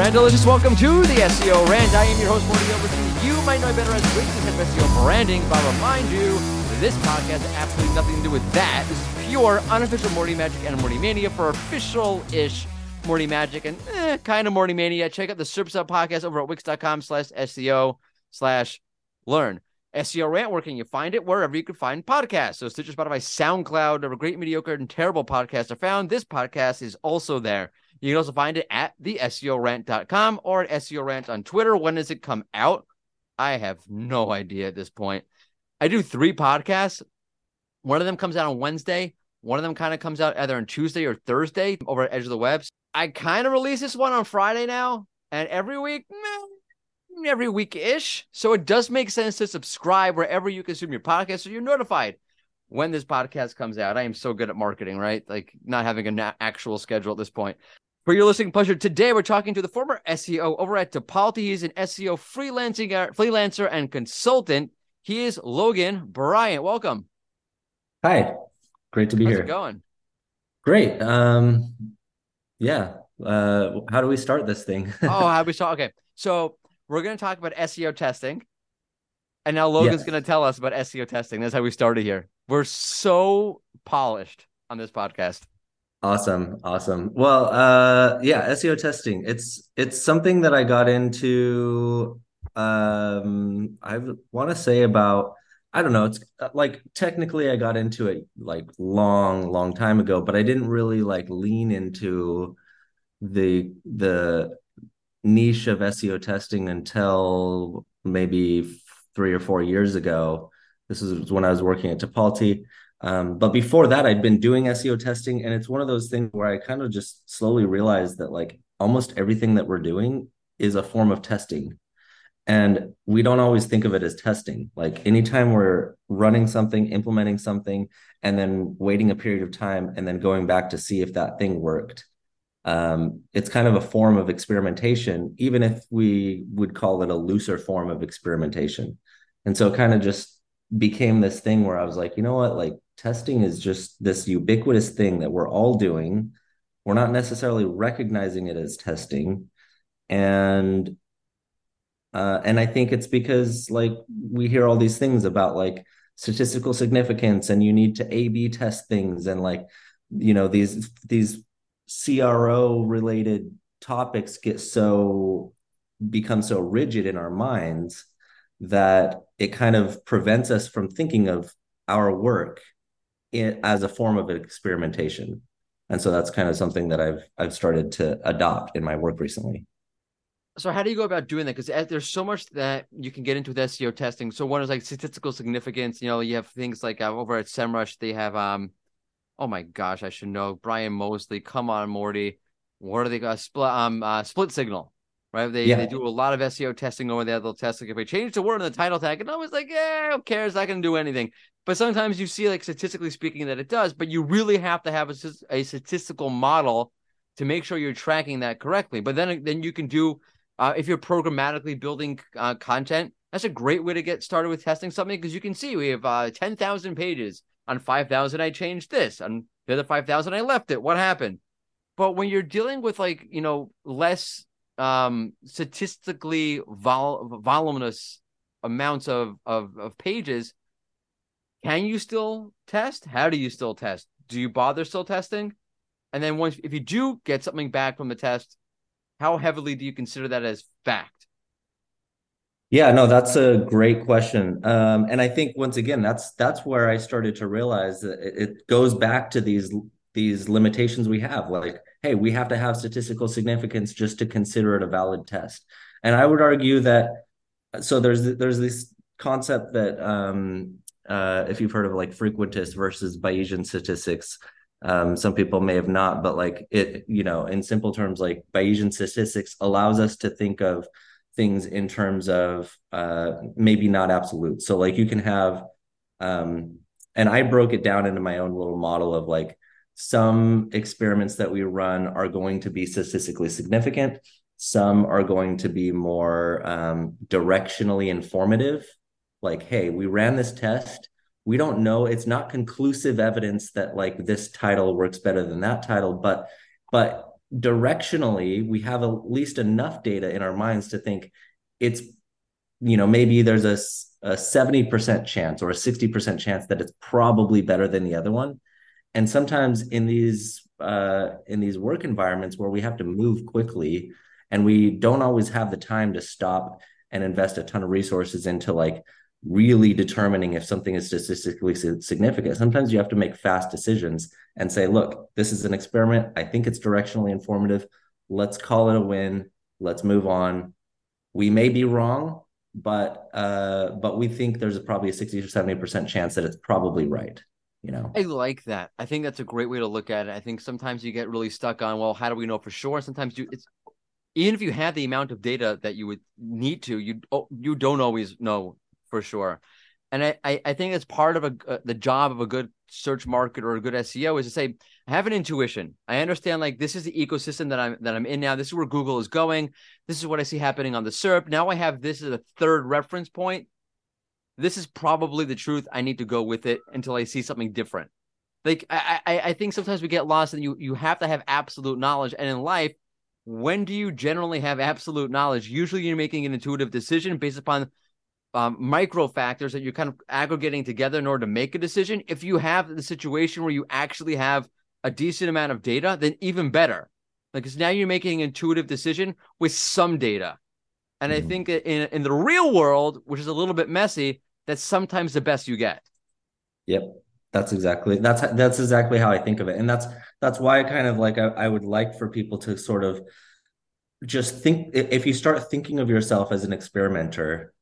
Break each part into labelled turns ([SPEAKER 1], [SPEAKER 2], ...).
[SPEAKER 1] Brandolicious. Welcome to the SEO Rant. I am your host, Mordy Oberstein. You might know better as Wix's head of SEO branding, but I'll remind you this podcast has absolutely nothing to do with that. This is pure, unofficial Mordy Magic and Mordy Mania for official-ish Mordy Magic and eh, kind of Mordy Mania. Check out the SERP's Up podcast over at wix.com slash SEO slash learn. SEO Rant working. You find it wherever you can find podcasts. So Stitcher, Spotify, SoundCloud, a great, mediocre, and terrible podcasts are found. This podcast is also there. You can also find it at the SEOrant.com or at SEO Rant on Twitter. When does it come out? I have no idea at this point. I do three podcasts. One of them comes out on Wednesday. One of them kind of comes out either on Tuesday or Thursday over at Edge of the Webs. I kind of release this one on Friday now, and every week, every week ish. So it does make sense to subscribe wherever you consume your podcast so you're notified when this podcast comes out. I am so good at marketing, right? Like not having an actual schedule at this point. For your listening pleasure, today we're talking to the former SEO over at Tipalti. He's an SEO freelancing uh, freelancer and consultant. He is Logan Bryant. Welcome.
[SPEAKER 2] Hi, great to be
[SPEAKER 1] How's
[SPEAKER 2] here.
[SPEAKER 1] it going?
[SPEAKER 2] Great. Um, yeah. Uh, how do we start this thing?
[SPEAKER 1] oh, how we start? Okay, so we're going to talk about SEO testing, and now Logan's
[SPEAKER 2] Yes.
[SPEAKER 1] going to tell us about SEO testing. That's how we started here. We're so polished on this podcast.
[SPEAKER 2] Awesome, awesome. Well, uh, yeah, SEO testing. It's it's something that I got into. Um, I want to say about I don't know. It's uh, like technically I got into it like long, long time ago, but I didn't really like lean into the the niche of SEO testing until maybe three or four years ago. This is when I was working at Tipalti. Um, but before that, I'd been doing SEO testing, and it's one of those things where I kind of just slowly realized that like almost everything that we're doing is a form of testing. And we don't always think of it as testing. Like anytime we're running something, implementing something, and then waiting a period of time and then going back to see if that thing worked. Um, it's kind of a form of experimentation, even if we would call it a looser form of experimentation. And so it kind of just became this thing where I was like, you know what? Like testing is just this ubiquitous thing that we're all doing. We're not necessarily recognizing it as testing. And uh, and I think it's because like we hear all these things about like statistical significance and you need to A/B test things and like you know these these CRO related topics get so become so rigid in our minds that it kind of prevents us from thinking of our work in, as a form of experimentation. And so that's kind of something that I've I've started to adopt in my work recently.
[SPEAKER 1] So how do you go about doing that? Because there's so much that you can get into with SEO testing. So one is like statistical significance. You know, you have things like uh, over at SEMrush, they have um, oh my gosh, I should know. Brian Mosley, come on, Mordy. What are they got? Split um uh, split signal, right? They
[SPEAKER 2] Yeah.
[SPEAKER 1] they do a lot of SEO testing over there. They'll test like if we change the word in the title tag, and I was like, yeah, who cares? Not gonna do anything. But sometimes you see, like statistically speaking, that it does. But you really have to have a, a statistical model to make sure you're tracking that correctly. But then then you can do uh, if you're programmatically building uh, content. That's a great way to get started with testing something because you can see we have uh, ten thousand pages. On five thousand, I changed this. On the other five thousand, I left it. What happened? But when you're dealing with like you know less um statistically vol- voluminous amounts of, of of pages can you still test how do you still test do you bother still testing and then once if you do get something back from the test how heavily do you consider that as fact
[SPEAKER 2] Yeah, no, that's a great question. Um, and I think once again, that's that's where I started to realize that it, it goes back to these these limitations we have. Like, hey, we have to have statistical significance just to consider it a valid test. And I would argue that so there's there's this concept that um, uh, if you've heard of like frequentist versus Bayesian statistics, um, some people may have not, but like it, you know, in simple terms, like Bayesian statistics allows us to think of things in terms of uh, maybe not absolute. So like you can have, um, and I broke it down into my own little model of like some experiments that we run are going to be statistically significant. Some are going to be more um, directionally informative. Like, hey, we ran this test. We don't know. It's not conclusive evidence that like this title works better than that title, but but directionally we have at least enough data in our minds to think it's you know maybe there's a, a 70% chance or a 60% chance that it's probably better than the other one and sometimes in these uh, in these work environments where we have to move quickly and we don't always have the time to stop and invest a ton of resources into like really determining if something is statistically significant sometimes you have to make fast decisions and say look this is an experiment. I think it's directionally informative. Let's call it a win. Let's move on. We may be wrong but uh but we think there's probably a 60 or 70 percent chance that it's probably right you know
[SPEAKER 1] i like that i think that's a great way to look at it i think sometimes you get really stuck on well how do we know for sure sometimes you it's even if you have the amount of data that you would need to, you oh, you don't always know for sure. And I, I, think it's part of a, uh, the job of a good search market or a good SEO is to say, I have an intuition. I understand like this is the ecosystem that I'm that I'm in now. This is where Google is going. This is what I see happening on the SERP. Now I have this as a third reference point. This is probably the truth. I need to go with it until I see something different. Like I, I, I think sometimes we get lost and you you have to have absolute knowledge. And in life, when do you generally have absolute knowledge? Usually you're making an intuitive decision based upon um, micro factors that you're kind of aggregating together in order to make a decision. If you have the situation where you actually have a decent amount of data, then even better. Because now you're making an intuitive decision with some data. And mm-hmm. I think in in the real world, which is a little bit messy, that's sometimes the best you get.
[SPEAKER 2] Yep. That's exactly that's that's exactly how I think of it. And that's that's why I kind of like I, I would like for people to sort of just think if you start thinking of yourself as an experimenter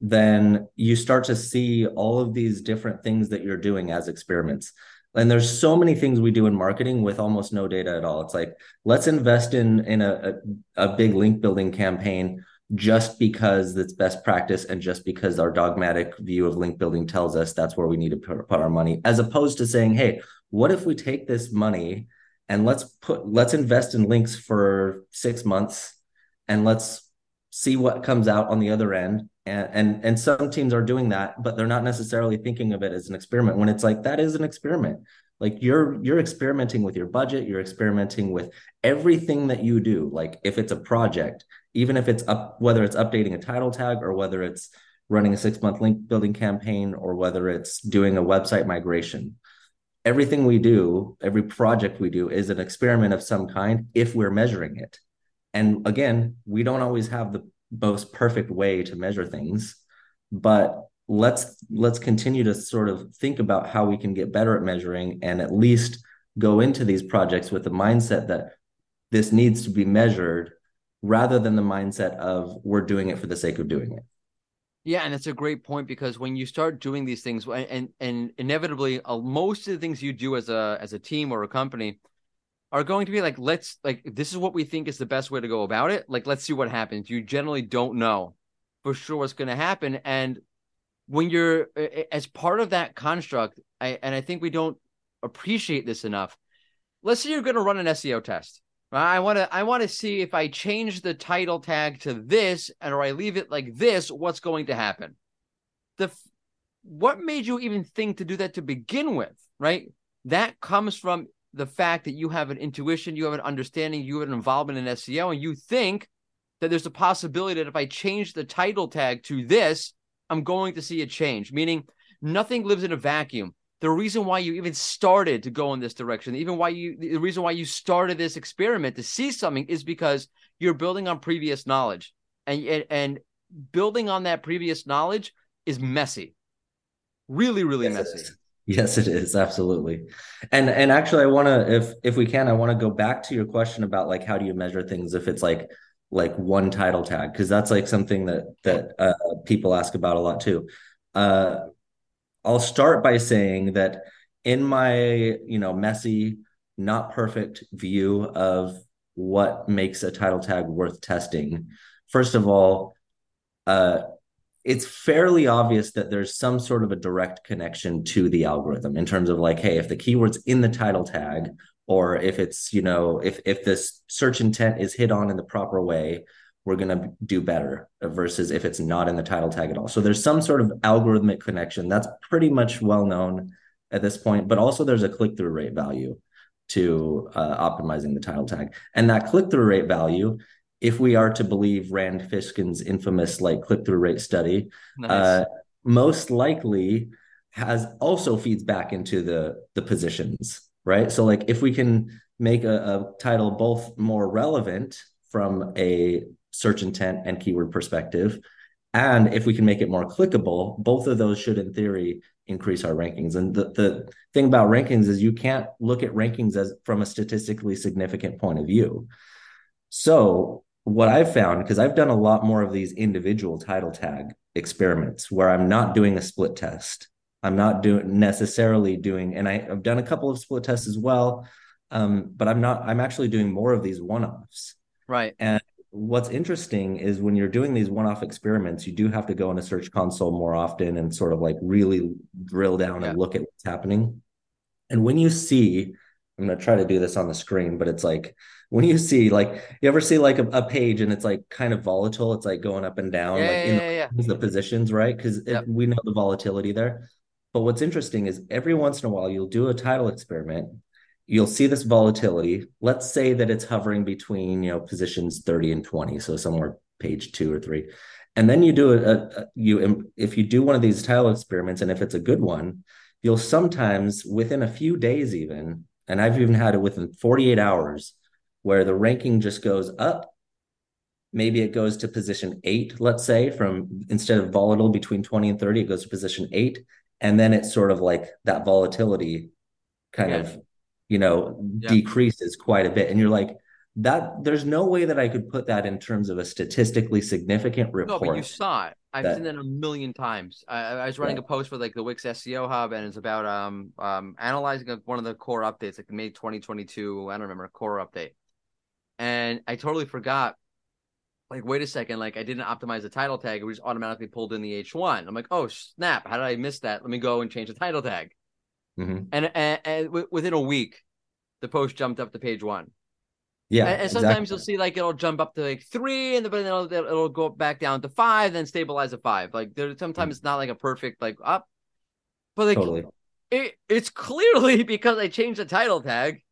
[SPEAKER 2] then you start to see all of these different things that you're doing as experiments and there's so many things we do in marketing with almost no data at all it's like let's invest in in a, a, a big link building campaign just because it's best practice and just because our dogmatic view of link building tells us that's where we need to put, our money as opposed to saying hey what if we take this money and let's put let's invest in links for six months and let's see what comes out on the other end. And and and some teams are doing that but they're not necessarily thinking of it as an experiment when it's like that is an experiment. Like you're you're experimenting with your budget. You're experimenting with everything that you do. Like if it's a project even if it's up whether it's updating a title tag or whether it's running a six month link building campaign or whether it's doing a website migration. Everything we do every project we do is an experiment of some kind if we're measuring it. And again we don't always have the most perfect way to measure things but let's let's continue to sort of think about how we can get better at measuring and at least go into these projects with the mindset that this needs to be measured rather than the mindset of we're doing it for the sake of doing it
[SPEAKER 1] yeah, and it's a great point because when you start doing these things, and and inevitably, uh, most of the things you do as a as a team or a company are going to be like, let's like this is what we think is the best way to go about it. Like, let's see what happens. You generally don't know for sure what's going to happen, and when you're as part of that construct, I and I think we don't appreciate this enough. Let's say you're going to run an SEO test. I want to I want to see if I change the title tag to this and or I leave it like this, what's going to happen? The what made you even think to do that to begin with, right? That comes from the fact that you have an intuition, you have an understanding, you have an involvement in SEO, and you think that there's a possibility that if I change the title tag to this, I'm going to see a change. Meaning, nothing lives in a vacuum the reason why you even started to go in this direction, even why you the reason why you started this experiment to see something is because you're building on previous knowledge. And and, and building on that previous knowledge is messy. Really, really yes, messy.
[SPEAKER 2] It yes, it is. Absolutely. And and actually I want to if if we can I want to go back to your question about like how do you measure things if it's like like one title tag because that's like something that that uh, people ask about a lot too. Uh I'll start by saying that in my, you know, messy, not perfect view of what makes a title tag worth testing, first of all, uh, it's fairly obvious that there's some sort of a direct connection to the algorithm in terms of like, hey, if the keyword's in the title tag, or if it's, you know, if if this search intent is hit on in the proper way, we're going to do better versus if it's not in the title tag at all. So there's some sort of algorithmic connection that's pretty much well known at this point, but also there's a click through rate value. to uh, optimizing the title tag. And that click through rate value, if we are to believe Rand Fishkin's infamous like click through rate study, nice. uh, most likely has also feeds back into the the positions, right? So like if we can make a, a title both more relevant from a search intent and keyword perspective, and if we can make it more clickable, both of those should, in theory, increase our rankings. And the, the thing about rankings is you can't look at rankings as from a statistically significant point of view. So what I've found, because I've done a lot more of these individual title tag experiments where I'm not doing a split test. I'm not doing necessarily doing, and I, have done a couple of split tests as well. Um, but I'm not, I'm actually doing more of these one-offs.
[SPEAKER 1] Right.
[SPEAKER 2] And what's interesting is when you're doing these one-off experiments, you do have to go into Search Console more often and sort of like really drill down yeah. and look at what's happening. And when you see, I'm going to try to do this on the screen, but it's like when you see like you ever see like a, a page and it's like kind of volatile, it's like going up and down,
[SPEAKER 1] yeah,
[SPEAKER 2] like
[SPEAKER 1] yeah,
[SPEAKER 2] in
[SPEAKER 1] the,
[SPEAKER 2] yeah, the positions, right? Because yep. we know the volatility there. But what's interesting is every once in a while you'll do a title experiment you'll see this volatility. Let's say that it's hovering between, you know, positions 30 and 20, so somewhere page two or three. And then you do a, a you um, if you do one of these tile experiments, and if it's a good one, you'll sometimes within a few days even, and I've even had it within 48 hours, where the ranking just goes up. Maybe it goes to position eight, let's say, from instead of volatile between 20 and 30, it goes to position eight. And then it's sort of like that volatility kind yeah. of you know, yeah. decreases quite a bit. And you're like, that there's no way that I could put that in terms of a statistically significant report.
[SPEAKER 1] No, but you saw it. I've that, seen that a million times. I, I was running yeah. a post for like the Wix SEO Hub, and it's about um um analyzing one of the core updates, like May 2022. I don't remember core update, and I totally forgot. Like, wait a second, like I didn't optimize the title tag; it was automatically pulled in the H1. I'm like, oh snap! How did I miss that? Let me go and change the title tag. Mm-hmm. And, and, and within a week, the post jumped up to page one.
[SPEAKER 2] Yeah,
[SPEAKER 1] and, and sometimes exactly. you'll see like it'll jump up to like three, and then it'll, it'll go back down to five, then stabilize at five. Like there, sometimes mm-hmm. it's not like a perfect like up, but like totally. it, it's clearly because I changed the title tag.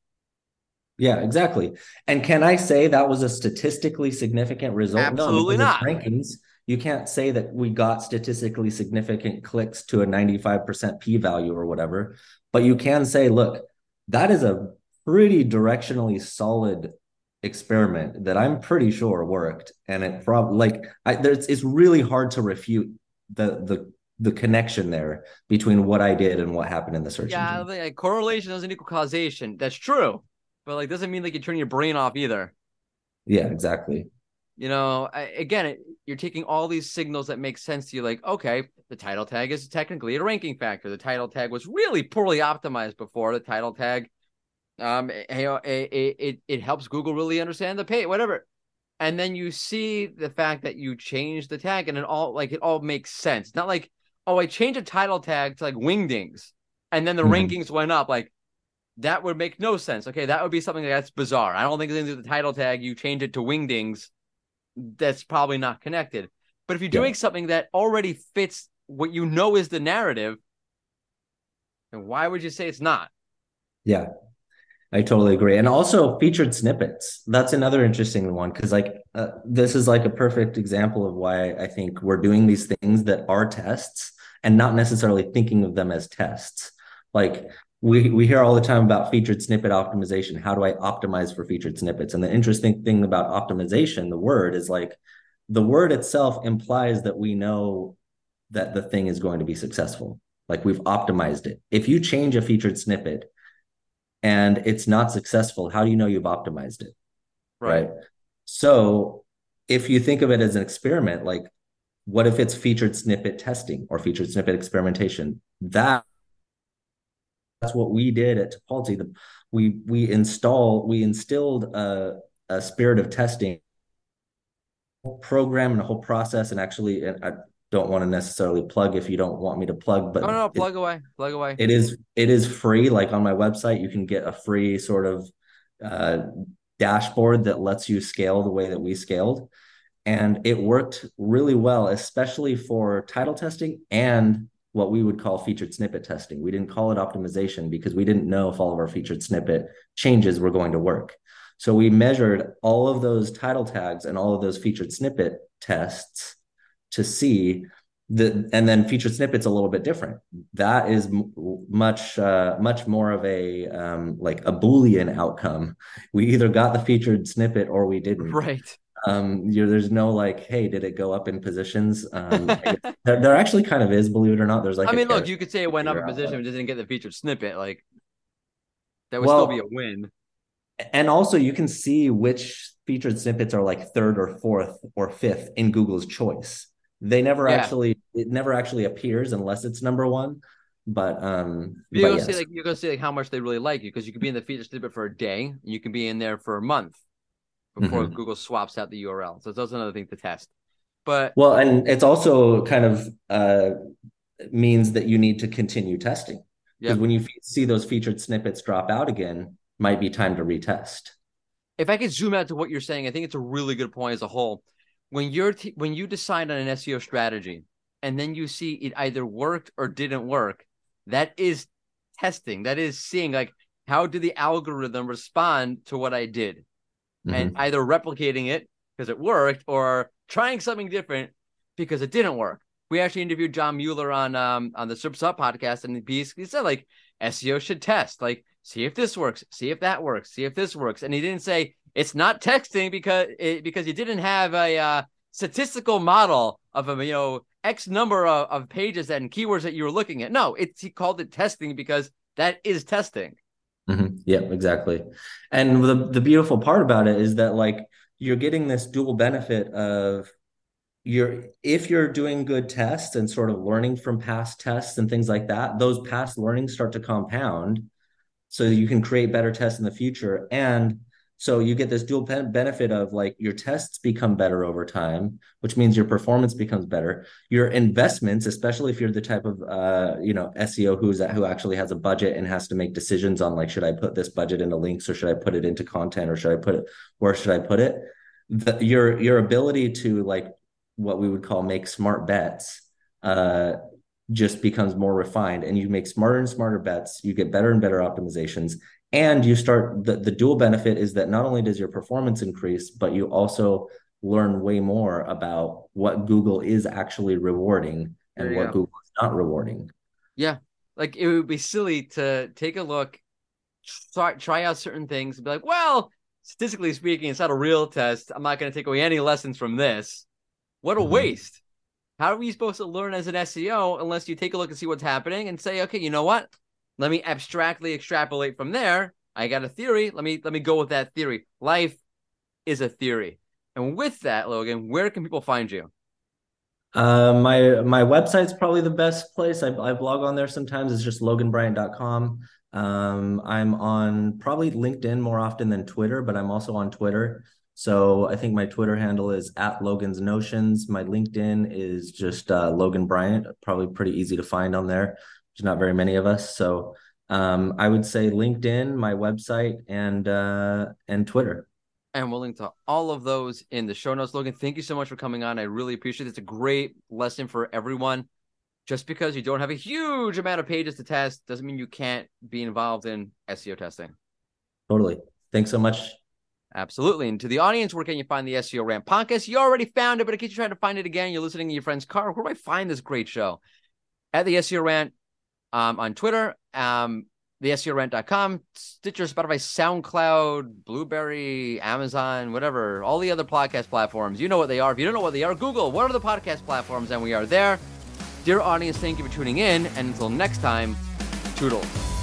[SPEAKER 2] Yeah, exactly. And can I say that was a statistically significant result?
[SPEAKER 1] Absolutely no, not.
[SPEAKER 2] Rankings you can't say that we got statistically significant clicks to a 95% p value or whatever but you can say look that is a pretty directionally solid experiment that i'm pretty sure worked. And it probably like I, there's it's really hard to refute the the the connection there between what i did and what happened in the search
[SPEAKER 1] yeah engine. like correlation doesn't equal causation. That's true but like doesn't mean like you turn your brain off either.
[SPEAKER 2] Yeah exactly
[SPEAKER 1] you know I, again it, you're taking all these signals that make sense to you like okay the title tag is technically a ranking factor. The title tag was really poorly optimized before. The title tag um it, it, it, it helps google really understand the pay whatever. And then you see the fact that you change the tag and it all like it all makes sense. Not like oh i changed a title tag to like wingdings and then the mm-hmm. rankings went up. Like that would make no sense. Okay that would be something that's bizarre. I don't think it's the title tag. You change it to wingdings that's probably not connected. But if you're doing yeah. something that already fits what you know is the narrative, then why would you say it's not?
[SPEAKER 2] Yeah, I totally agree. And also featured snippets. That's another interesting one because, like, uh, this is like a perfect example of why I think we're doing these things that are tests and not necessarily thinking of them as tests. Like, we we hear all the time about featured snippet optimization. How do I optimize for featured snippets? And the interesting thing about optimization, the word is like the word itself implies that we know that the thing is going to be successful. Like we've optimized it. If you change a featured snippet and it's not successful, how do you know you've optimized it? Right. right? So if you think of it as an experiment, like what if it's featured snippet testing or featured snippet experimentation? That that's what we did at Tipalti. The, we we install we instilled a, a spirit of testing program and a whole process. And actually, and I don't want to necessarily plug if you don't want me to plug, but
[SPEAKER 1] no, no, plug it, away, plug away.
[SPEAKER 2] It is it is free. Like on my website, you can get a free sort of uh, dashboard that lets you scale the way that we scaled. And it worked really well, especially for title testing and what we would call featured snippet testing. We didn't call it optimization because we didn't know if all of our featured snippet changes were going to work. So we measured all of those title tags and all of those featured snippet tests to see the and then featured snippets a little bit different. That is m- much uh, much more of a um, like a boolean outcome. We either got the featured snippet or we didn't.
[SPEAKER 1] Right.
[SPEAKER 2] Um, there's no like, hey, did it go up in positions? Um, there, there actually kind of is, believe it or not. There's like,
[SPEAKER 1] I mean, look, you could say it went up in position, but didn't get the featured snippet. Like that would
[SPEAKER 2] Well,
[SPEAKER 1] still be a win.
[SPEAKER 2] and also you can see which featured snippets are like third or fourth or fifth in Google's choice. They never
[SPEAKER 1] Yeah.
[SPEAKER 2] actually, it never actually appears unless it's number one. But um,
[SPEAKER 1] You go
[SPEAKER 2] yes.
[SPEAKER 1] see like you go see like how much they really like you because you could be in the featured snippet for a day, you can be in there for a month before
[SPEAKER 2] Mm-hmm.
[SPEAKER 1] Google swaps out the URL. So that's another thing to test. But
[SPEAKER 2] Well, and it's also kind of uh, means that you need to continue testing because
[SPEAKER 1] Yep.
[SPEAKER 2] when you f- see those featured snippets drop out again, might be time to retest.
[SPEAKER 1] if I could zoom out to what you're saying, I think it's a really good point as a whole. When you're t- when you decide on an SEO strategy and then you see it either worked or didn't work, that is testing. That is seeing like how did the algorithm respond to what I did, and
[SPEAKER 2] Mhm.
[SPEAKER 1] either replicating it because it worked or trying something different because it didn't work. We actually interviewed John Mueller on um on the SERP's Up podcast, and he basically said like SEO should test, like see if this works, see if that works, see if this works, and he didn't say it's not texting because it, because you didn't have a uh, statistical model of a you know X number of, of pages and keywords that you were looking at. No, it's he called it testing because that is testing.
[SPEAKER 2] Mhm. Yeah, exactly. And the the beautiful part about it is that like you're getting this dual benefit of you're if you're doing good tests and sort of learning from past tests and things like that, those past learnings start to compound so you can create better tests in the future. And so you get this dual ben- benefit of like your tests become better over time, which means your performance becomes better. Your investments, especially if you're the type of uh, you know SEO who's who actually has a budget and has to make decisions on like should I put this budget into links or should I put it into content or should I put it where should I put it? The, your your ability to like what we would call make smart bets uh, just becomes more refined and you make smarter and smarter bets you get better and better optimizations and you start the, the dual benefit is that not only does your performance increase but you also learn way more about what google is actually rewarding and what
[SPEAKER 1] go.
[SPEAKER 2] google is not rewarding
[SPEAKER 1] Yeah, like it would be silly to take a look, try try out certain things, and be like, well, statistically speaking, it's not a real test. I'm not going to take away any lessons from this. What a
[SPEAKER 2] Mhm.
[SPEAKER 1] waste! How are we supposed to learn as an SEO unless you take a look and see what's happening and say, okay, you know what? Let me abstractly extrapolate from there. I got a theory. Let me let me go with that theory. Life is a theory. And with that, Logan, where can people find you?
[SPEAKER 2] Uh, my my website's probably the best place. I, I blog on there sometimes. It's just loganbryant.com. Um, I'm on probably LinkedIn more often than Twitter, but I'm also on Twitter. So I think my Twitter handle is at Logan's Notions. My LinkedIn is just uh, Logan Bryant. Probably pretty easy to find on there. There's not very many of us, so um, I would say LinkedIn, my website, and uh, and Twitter.
[SPEAKER 1] and we'll link to all of those in the show notes. Logan, thank you so much for coming on. I really appreciate it. It's a great lesson for everyone. Just because you don't have a huge amount of pages to test doesn't mean you can't be involved in SEO testing.
[SPEAKER 2] Totally. Thanks so much.
[SPEAKER 1] Absolutely. And to the audience, where can you find the SEO Rant podcast? You already found it, but in case you're trying to find it again, you're listening in your friend's car. Where do I find this great show? At the SEO Rant um, on Twitter, um, the SEORant.com, Stitcher, Spotify, SoundCloud, Blubrry, Amazon, whatever, all the other podcast platforms. You know what they are. If you don't know what they are, Google what are the podcast platforms, and we are there. Dear audience, thank you for tuning in. And until next time, toodles.